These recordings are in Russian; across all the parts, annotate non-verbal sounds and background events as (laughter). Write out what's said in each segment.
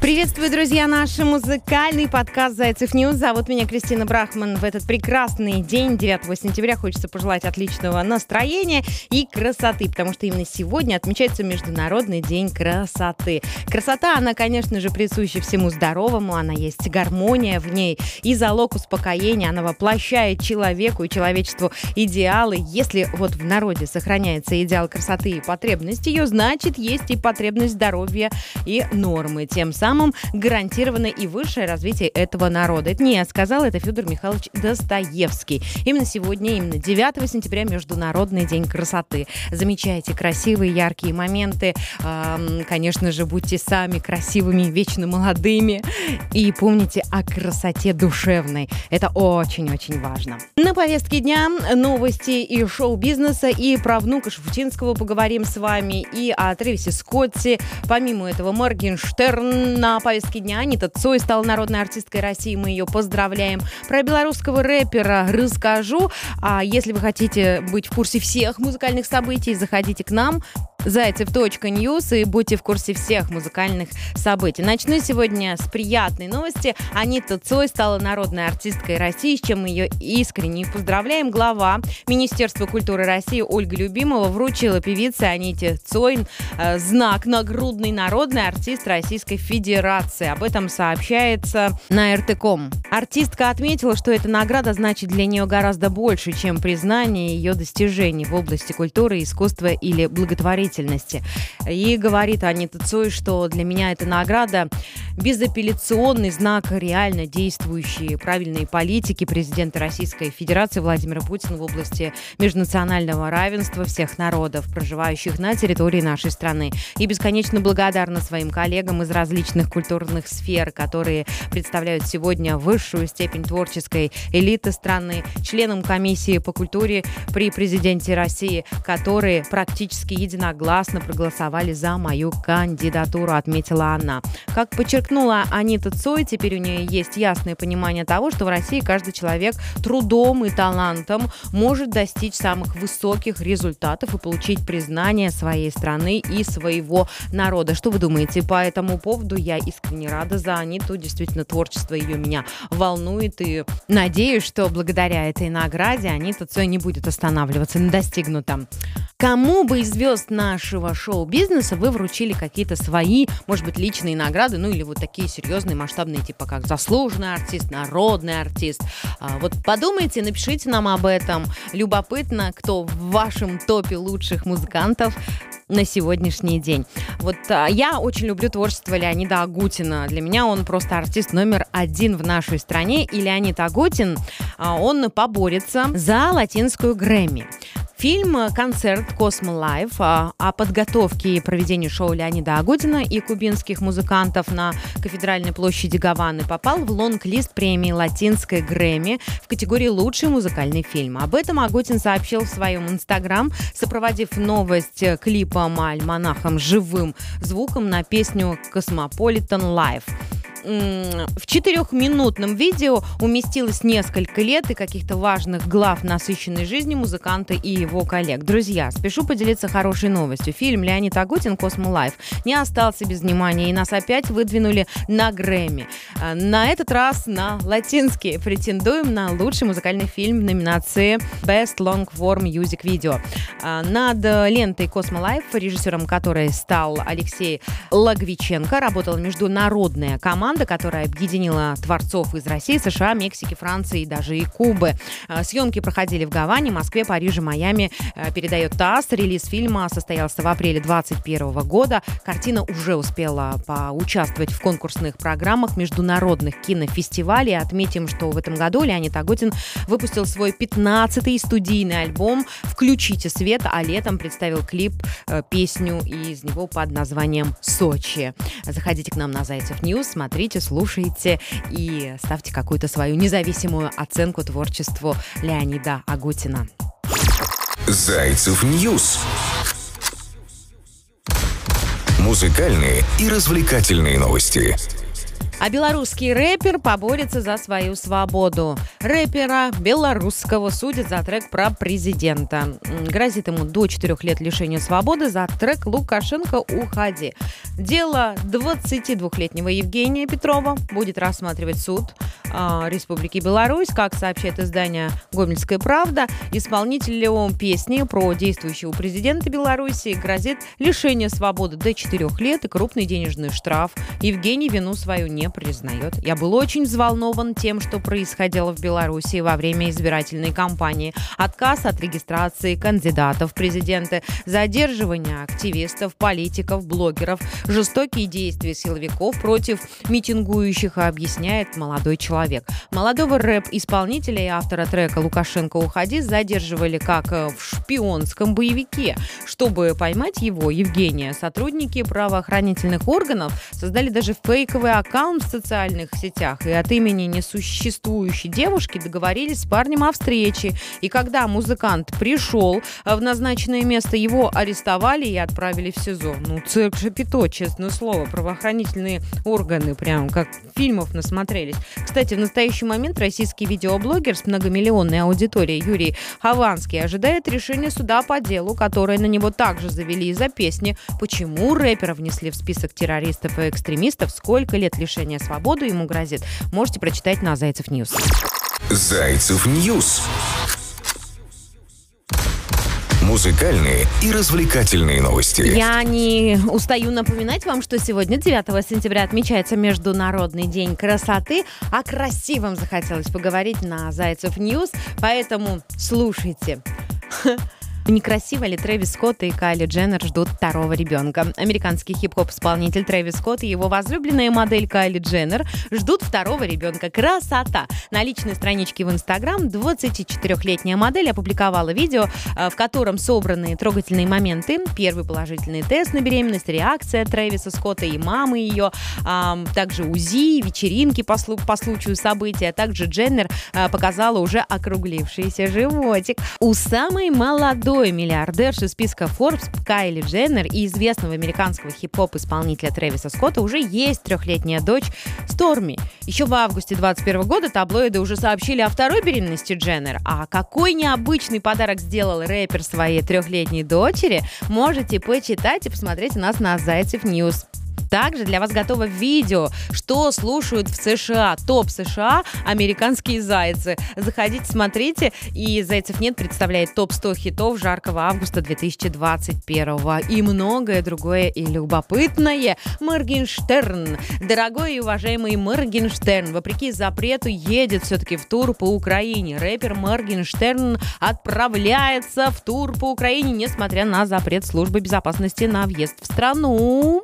Приветствую, друзья, наш музыкальный подкаст «Зайцев News». Зовут меня Кристина Брахман. В этот прекрасный день, 9 сентября, хочется пожелать отличного настроения и красоты, потому что именно сегодня отмечается Международный день красоты. Красота, она, конечно же, присуща всему здоровому, она есть гармония в ней и залог успокоения, она воплощает человеку и человечеству идеалы. Если вот в народе сохраняется идеал красоты и потребность ее, значит, есть и потребность здоровья и нормы. Тем самым самым гарантировано и высшее развитие этого народа. Это не я сказал, это Федор Михайлович Достоевский. Именно сегодня, именно 9 сентября, Международный день красоты. Замечайте красивые, яркие моменты. Конечно же, будьте сами красивыми, вечно молодыми. И помните о красоте душевной. Это очень-очень важно. На повестке дня новости и шоу-бизнеса, и про внука Шафутинского поговорим с вами, и о Тревисе Скотте. Помимо этого, Моргенштерн на повестке дня Анита Цой стала народной артисткой России. Мы ее поздравляем. Про белорусского рэпера расскажу. А если вы хотите быть в курсе всех музыкальных событий, заходите к нам зайцев.ньюс и будьте в курсе всех музыкальных событий. Начну сегодня с приятной новости. Анита Цой стала народной артисткой России, с чем мы ее искренне поздравляем. Глава Министерства культуры России Ольга Любимова вручила певице Аните Цой э, знак нагрудный народный артист Российской Федерации. Об этом сообщается на РТКом. Артистка отметила, что эта награда значит для нее гораздо больше, чем признание ее достижений в области культуры, искусства или благотворительности деятельности. И говорит Анита Цой, что для меня эта награда безапелляционный знак реально действующей правильной политики президента Российской Федерации Владимира Путина в области межнационального равенства всех народов, проживающих на территории нашей страны. И бесконечно благодарна своим коллегам из различных культурных сфер, которые представляют сегодня высшую степень творческой элиты страны, членам комиссии по культуре при президенте России, которые практически единогласно проголосовали за мою кандидатуру, отметила она. Как подчеркнула Анита Цой, теперь у нее есть ясное понимание того, что в России каждый человек трудом и талантом может достичь самых высоких результатов и получить признание своей страны и своего народа. Что вы думаете по этому поводу? Я искренне рада за Аниту. Действительно, творчество ее меня волнует. И надеюсь, что благодаря этой награде Анита Цой не будет останавливаться на достигнутом. Кому бы из звезд нашего шоу-бизнеса вы вручили какие-то свои, может быть, личные награды, ну или вот такие серьезные, масштабные, типа как заслуженный артист, народный артист. А, вот подумайте, напишите нам об этом. Любопытно, кто в вашем топе лучших музыкантов на сегодняшний день. Вот а, я очень люблю творчество Леонида Агутина. Для меня он просто артист номер один в нашей стране. И Леонид Агутин, а, он поборется за латинскую Грэмми. Фильм «Концерт Космо Лайв» о подготовке и проведении шоу Леонида Агутина и кубинских музыкантов на Кафедральной площади Гаваны попал в лонг-лист премии «Латинской Грэмми» в категории «Лучший музыкальный фильм». Об этом Агутин сообщил в своем инстаграм, сопроводив новость клипом-альманахом живым звуком на песню «Cosmopolitan Life» в четырехминутном видео уместилось несколько лет и каких-то важных глав насыщенной жизни музыканта и его коллег. Друзья, спешу поделиться хорошей новостью. Фильм Леонид Агутин «Cosmo Life» не остался без внимания, и нас опять выдвинули на Грэмми. А, на этот раз на латинский. Претендуем на лучший музыкальный фильм в номинации Best Long Form Music Video. А, над лентой «Cosmo Life», режиссером которой стал Алексей Лагвиченко, работала международная команда команда, которая объединила творцов из России, США, Мексики, Франции и даже и Кубы. А, съемки проходили в Гаване, Москве, Париже, Майами. А, передает ТАСС. Релиз фильма состоялся в апреле 2021 года. Картина уже успела поучаствовать в конкурсных программах международных кинофестивалей. Отметим, что в этом году Леонид Агутин выпустил свой 15-й студийный альбом «Включите свет», а летом представил клип, э, песню из него под названием «Сочи». Заходите к нам на Зайцев News, смотрите смотрите, слушайте и ставьте какую-то свою независимую оценку творчеству Леонида Агутина. Зайцев News. Музыкальные и развлекательные новости. А белорусский рэпер поборется за свою свободу. Рэпера белорусского судят за трек про президента. Грозит ему до 4 лет лишения свободы за трек «Лукашенко, уходи». Дело 22-летнего Евгения Петрова будет рассматривать суд э, Республики Беларусь. Как сообщает издание «Гомельская правда», исполнителю песни про действующего президента Беларуси грозит лишение свободы до 4 лет и крупный денежный штраф. Евгений вину свою не признает. Я был очень взволнован тем, что происходило в Беларуси во время избирательной кампании. Отказ от регистрации кандидатов в президенты, задерживание активистов, политиков, блогеров, жестокие действия силовиков против митингующих, объясняет молодой человек. Молодого рэп-исполнителя и автора трека «Лукашенко, уходи» задерживали как в шпионском боевике. Чтобы поймать его, Евгения, сотрудники правоохранительных органов создали даже фейковый аккаунт в социальных сетях и от имени несуществующей девушки договорились с парнем о встрече. И когда музыкант пришел в назначенное место, его арестовали и отправили в СИЗО. Ну, цирк Шапито, честное слово, правоохранительные органы, прям как фильмов насмотрелись. Кстати, в настоящий момент российский видеоблогер с многомиллионной аудиторией Юрий Хованский ожидает решения суда по делу, которое на него также завели из-за песни «Почему рэпера внесли в список террористов и экстремистов? Сколько лет лишения лишения свободы ему грозит, можете прочитать на Зайцев News. Зайцев News. Музыкальные и развлекательные новости. Я не устаю напоминать вам, что сегодня, 9 сентября, отмечается Международный день красоты. О красивом захотелось поговорить на Зайцев News, поэтому слушайте. (laughs) Не красиво ли Трэвис Скотт и Кайли Дженнер ждут второго ребенка? Американский хип-хоп-исполнитель Трэвис Скотт и его возлюбленная модель Кайли Дженнер ждут второго ребенка. Красота! На личной страничке в Инстаграм 24-летняя модель опубликовала видео, э, в котором собраны трогательные моменты. Первый положительный тест на беременность, реакция Трэвиса Скотта и мамы ее, также УЗИ, вечеринки по, по случаю события. Также Дженнер э, показала уже округлившийся животик. У самой молодой молодой миллиардерши списка Forbes Кайли Дженнер и известного американского хип-хоп-исполнителя Трэвиса Скотта уже есть трехлетняя дочь Сторми. Еще в августе 2021 года таблоиды уже сообщили о второй беременности Дженнер. А какой необычный подарок сделал рэпер своей трехлетней дочери, можете почитать и посмотреть у нас на Зайцев News. Также для вас готово видео, что слушают в США. Топ США американские зайцы. Заходите, смотрите. И «Zaycev.net» представляет топ-100 хитов жаркого августа 2021. И многое другое и любопытное. Моргенштерн. Дорогой и уважаемый Моргенштерн, вопреки запрету, едет все-таки в тур по Украине. Рэпер Моргенштерн отправляется в тур по Украине, несмотря на запрет службы безопасности на въезд в страну.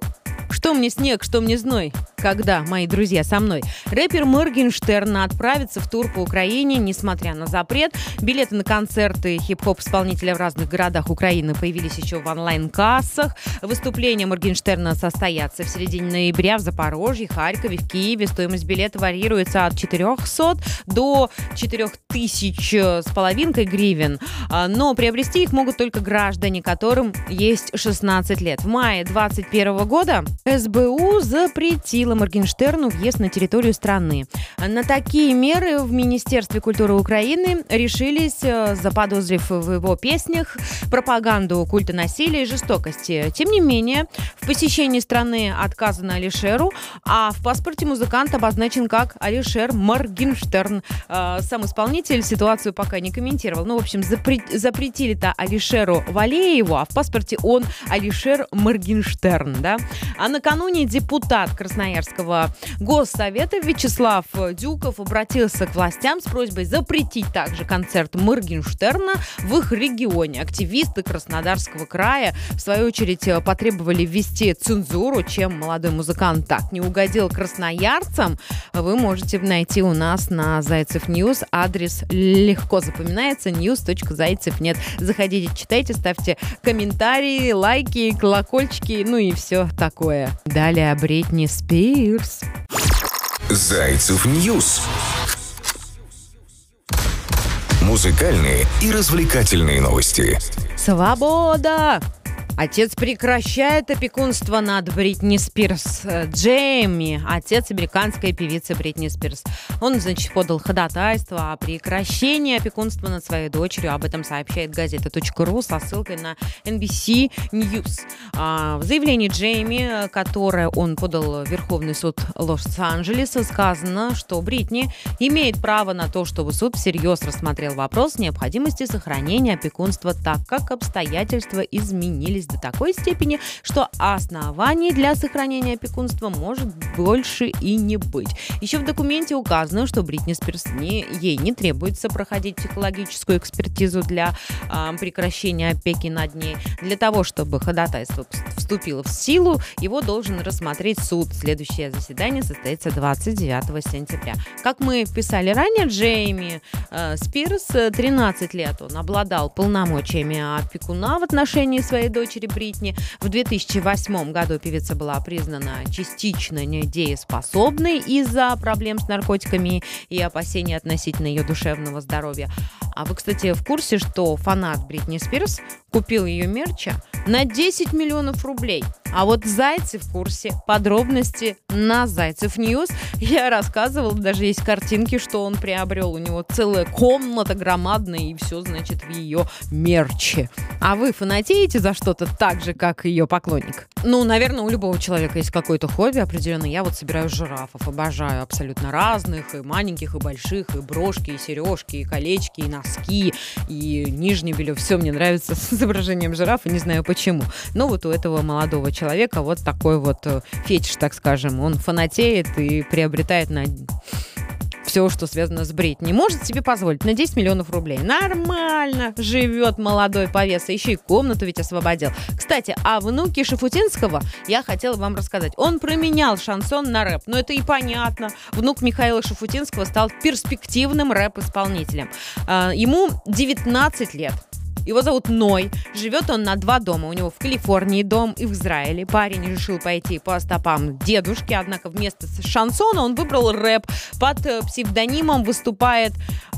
Что мне снег, что мне зной? Когда, мои друзья, со мной? Рэпер Моргенштерн отправится в тур по Украине, несмотря на запрет. Билеты на концерты хип-хоп исполнителя в разных городах Украины появились еще в онлайн-кассах. Выступления Моргенштерна состоятся в середине ноября в Запорожье, Харькове, в Киеве. Стоимость билета варьируется от 400 до 4000 с половинкой гривен. А, но приобрести их могут только граждане, которым есть 16 лет. В мае 2021 года СБУ запретила Моргенштерну въезд на территорию страны. На такие меры в Министерстве культуры Украины решились, э, заподозрив в его песнях пропаганду культа насилия и жестокости. Тем не менее, в посещении страны отказано Алишеру, а в паспорте музыкант обозначен как Алишер Моргенштерн. Э, сам исполнитель ситуацию пока не комментировал. Ну, в общем, запретили-то Алишеру Валееву, а в паспорте он Алишер Моргенштерн, да? А накануне депутат Красноярского госсовета Вячеслав Дюков обратился к властям с просьбой запретить также концерт Моргенштерна в их регионе. Активисты Краснодарского края, в свою очередь, потребовали ввести цензуру, чем молодой музыкант так не угодил красноярцам. Вы можете найти у нас на Зайцев News. Адрес легко запоминается news.zaycev.net. Заходите, читайте, ставьте комментарии, лайки, колокольчики, ну и все такое. Далее Бритни Спирс. Зайцев News. Музыкальные и развлекательные новости. Свобода! Отец прекращает опекунство над Бритни Спирс. Джейми, отец американской певицы Бритни Спирс. Он, значит, подал ходатайство о прекращении опекунства над своей дочерью. Об этом сообщает газета.ру со ссылкой на NBC News. А, в заявлении Джейми, которое он подал в Верховный суд Лос-Анджелеса, сказано, что Бритни имеет право на то, чтобы суд всерьез рассмотрел вопрос необходимости сохранения опекунства так, как обстоятельства изменились изменились до такой степени, что оснований для сохранения опекунства может больше и не быть. Еще в документе указано, что Бритни Спирс не, ей не требуется проходить психологическую экспертизу для э, прекращения опеки над ней. Для того, чтобы ходатайство вступило в силу, его должен рассмотреть суд. Следующее заседание состоится 29 сентября. Как мы писали ранее, Джейми э, Спирс 13 лет он обладал полномочиями опекуна в отношении своей дочери дочери Бритни. В 2008 году певица была признана частично недееспособной из-за проблем с наркотиками и опасений относительно ее душевного здоровья. А вы, кстати, в курсе, что фанат Бритни Спирс купил ее мерча на 10 миллионов рублей? А вот Зайцев в курсе. Подробности на Зайцев News. Я рассказывала, даже есть картинки, что он приобрел. У него целая комната громадная, и все, значит, в ее мерче. А вы фанатеете за что-то так же, как ее поклонник? Ну, наверное, у любого человека есть какое-то хобби определенно. Я вот собираю жирафов, обожаю абсолютно разных, и маленьких, и больших, и брошки, и сережки, и колечки, и носки, и нижнее белье. Все мне нравится изображением жирафа, не знаю почему. Но вот у этого молодого человека вот такой вот э, фетиш, так скажем. Он фанатеет и приобретает на все, что связано с Бритни. Может себе позволить на 10 миллионов рублей. Нормально живет молодой повеса. Еще и комнату ведь освободил. Кстати, о внуке Шафутинского я хотела вам рассказать. Он променял шансон на рэп. Но это и понятно. Внук Михаила Шафутинского стал перспективным рэп-исполнителем. А, ему 19 лет. Его зовут Ной. Живет он на два дома. У него в Калифорнии дом и в Израиле. Парень решил пойти по стопам дедушки, однако вместо шансона он выбрал рэп. Под э, псевдонимом выступает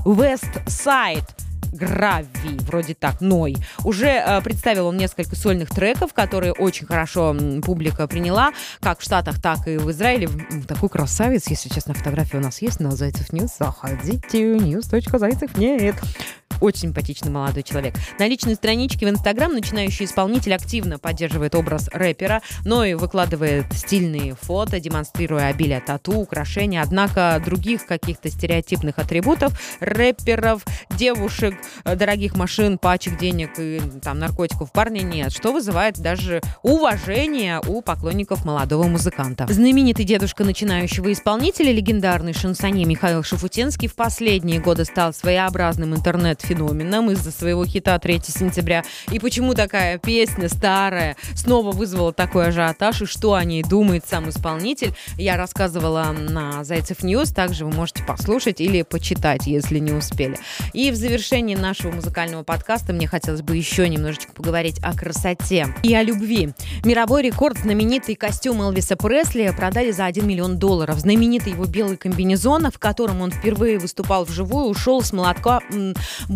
Westside Gravy, вроде так, Ной. Уже э, представил он несколько сольных треков, которые очень хорошо м, публика приняла, как в Штатах, так и в Израиле. Такой красавец, если честно, фотография у нас есть на Зайцев News. Заходите, news.zaycev.net. Очень симпатичный молодой человек. На личной страничке в Инстаграм начинающий исполнитель активно поддерживает образ рэпера, но и выкладывает стильные фото, демонстрируя обилие тату, украшений. Однако других каких-то стереотипных атрибутов рэперов, девушек, дорогих машин, пачек денег и там наркотиков парня нет, что вызывает даже уважение у поклонников молодого музыканта. Знаменитый дедушка начинающего исполнителя, легендарный шансонье Михаил Шафутинский в последние годы стал своеобразным интернет феноменом из-за своего хита 3 сентября. И почему такая песня старая снова вызвала такой ажиотаж, и что о ней думает сам исполнитель, я рассказывала на Зайцев News, также вы можете послушать или почитать, если не успели. И в завершении нашего музыкального подкаста мне хотелось бы еще немножечко поговорить о красоте и о любви. Мировой рекорд знаменитый костюм Элвиса Пресли продали за 1 миллион долларов. Знаменитый его белый комбинезон, в котором он впервые выступал вживую, ушел с молотка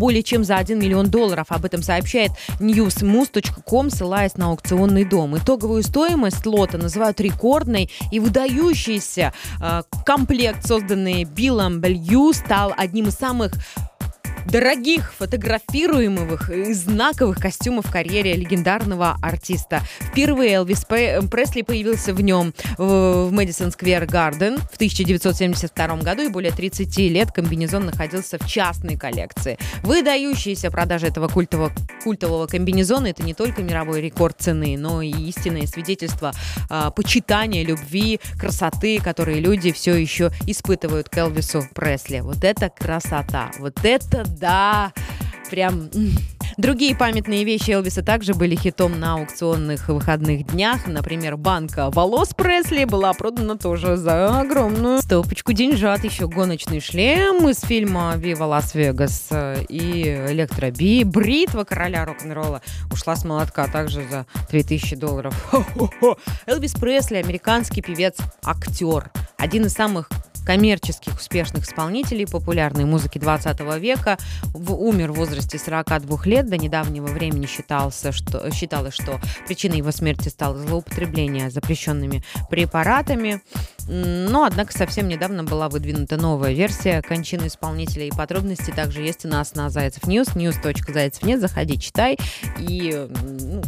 более чем за 1 миллион долларов. Об этом сообщает newsmus.com, ссылаясь на аукционный дом. Итоговую стоимость лота называют рекордной и выдающийся. Э, комплект, созданный Биллом Белью, стал одним из самых дорогих, фотографируемых и знаковых костюмов в карьере легендарного артиста. Впервые Элвис Пресли появился в нем в Мэдисон Сквер Гарден в 1972 году и более 30 лет комбинезон находился в частной коллекции. Выдающиеся продажи этого культового, культового комбинезона это не только мировой рекорд цены, но и истинное свидетельство э, почитания, любви, красоты, которые люди все еще испытывают к Элвису Пресли. Вот это красота, вот это да, прям... Другие памятные вещи Элвиса также были хитом на аукционных выходных днях. Например, банка волос Пресли была продана тоже за огромную стопочку деньжат. Еще гоночный шлем из фильма «Вива Лас-Вегас» и «Электроби». Бритва короля рок-н-ролла ушла с молотка также за 3000 долларов. Элвис Пресли – американский певец-актер. Один из самых коммерческих успешных исполнителей популярной музыки 20 века. В, умер в возрасте 42 лет. До недавнего времени считался, что, считалось, что причиной его смерти стало злоупотребление запрещенными препаратами. Но, однако, совсем недавно была выдвинута новая версия кончины исполнителя. И подробности также есть у нас на Зайцев News, news.zaycev.net. Заходи, читай. И ну,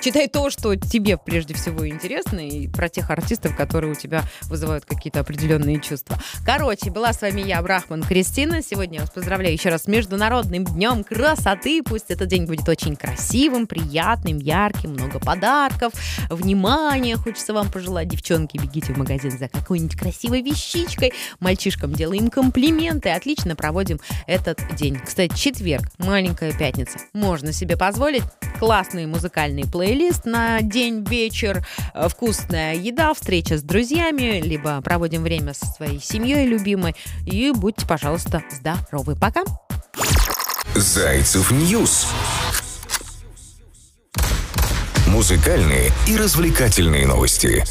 читай то, что тебе прежде всего интересно, и про тех артистов, которые у тебя вызывают какие-то определенные чувства. Короче, была с вами я, Брахман Кристина. Сегодня я вас поздравляю еще раз с Международным днем красоты. Пусть этот день будет очень красивым, приятным, ярким, много подарков, внимания. Хочется вам пожелать, девчонки, бегите в магазин за какой-нибудь красивой вещичкой. Мальчишкам делаем комплименты. Отлично проводим этот день. Кстати, четверг, маленькая пятница. Можно себе позволить классные музыкальные плейлист на день, вечер, э, вкусная еда, встреча с друзьями, либо проводим время со своей семьей любимой. И будьте, пожалуйста, здоровы. Пока! Зайцев News. Музыкальные и развлекательные новости.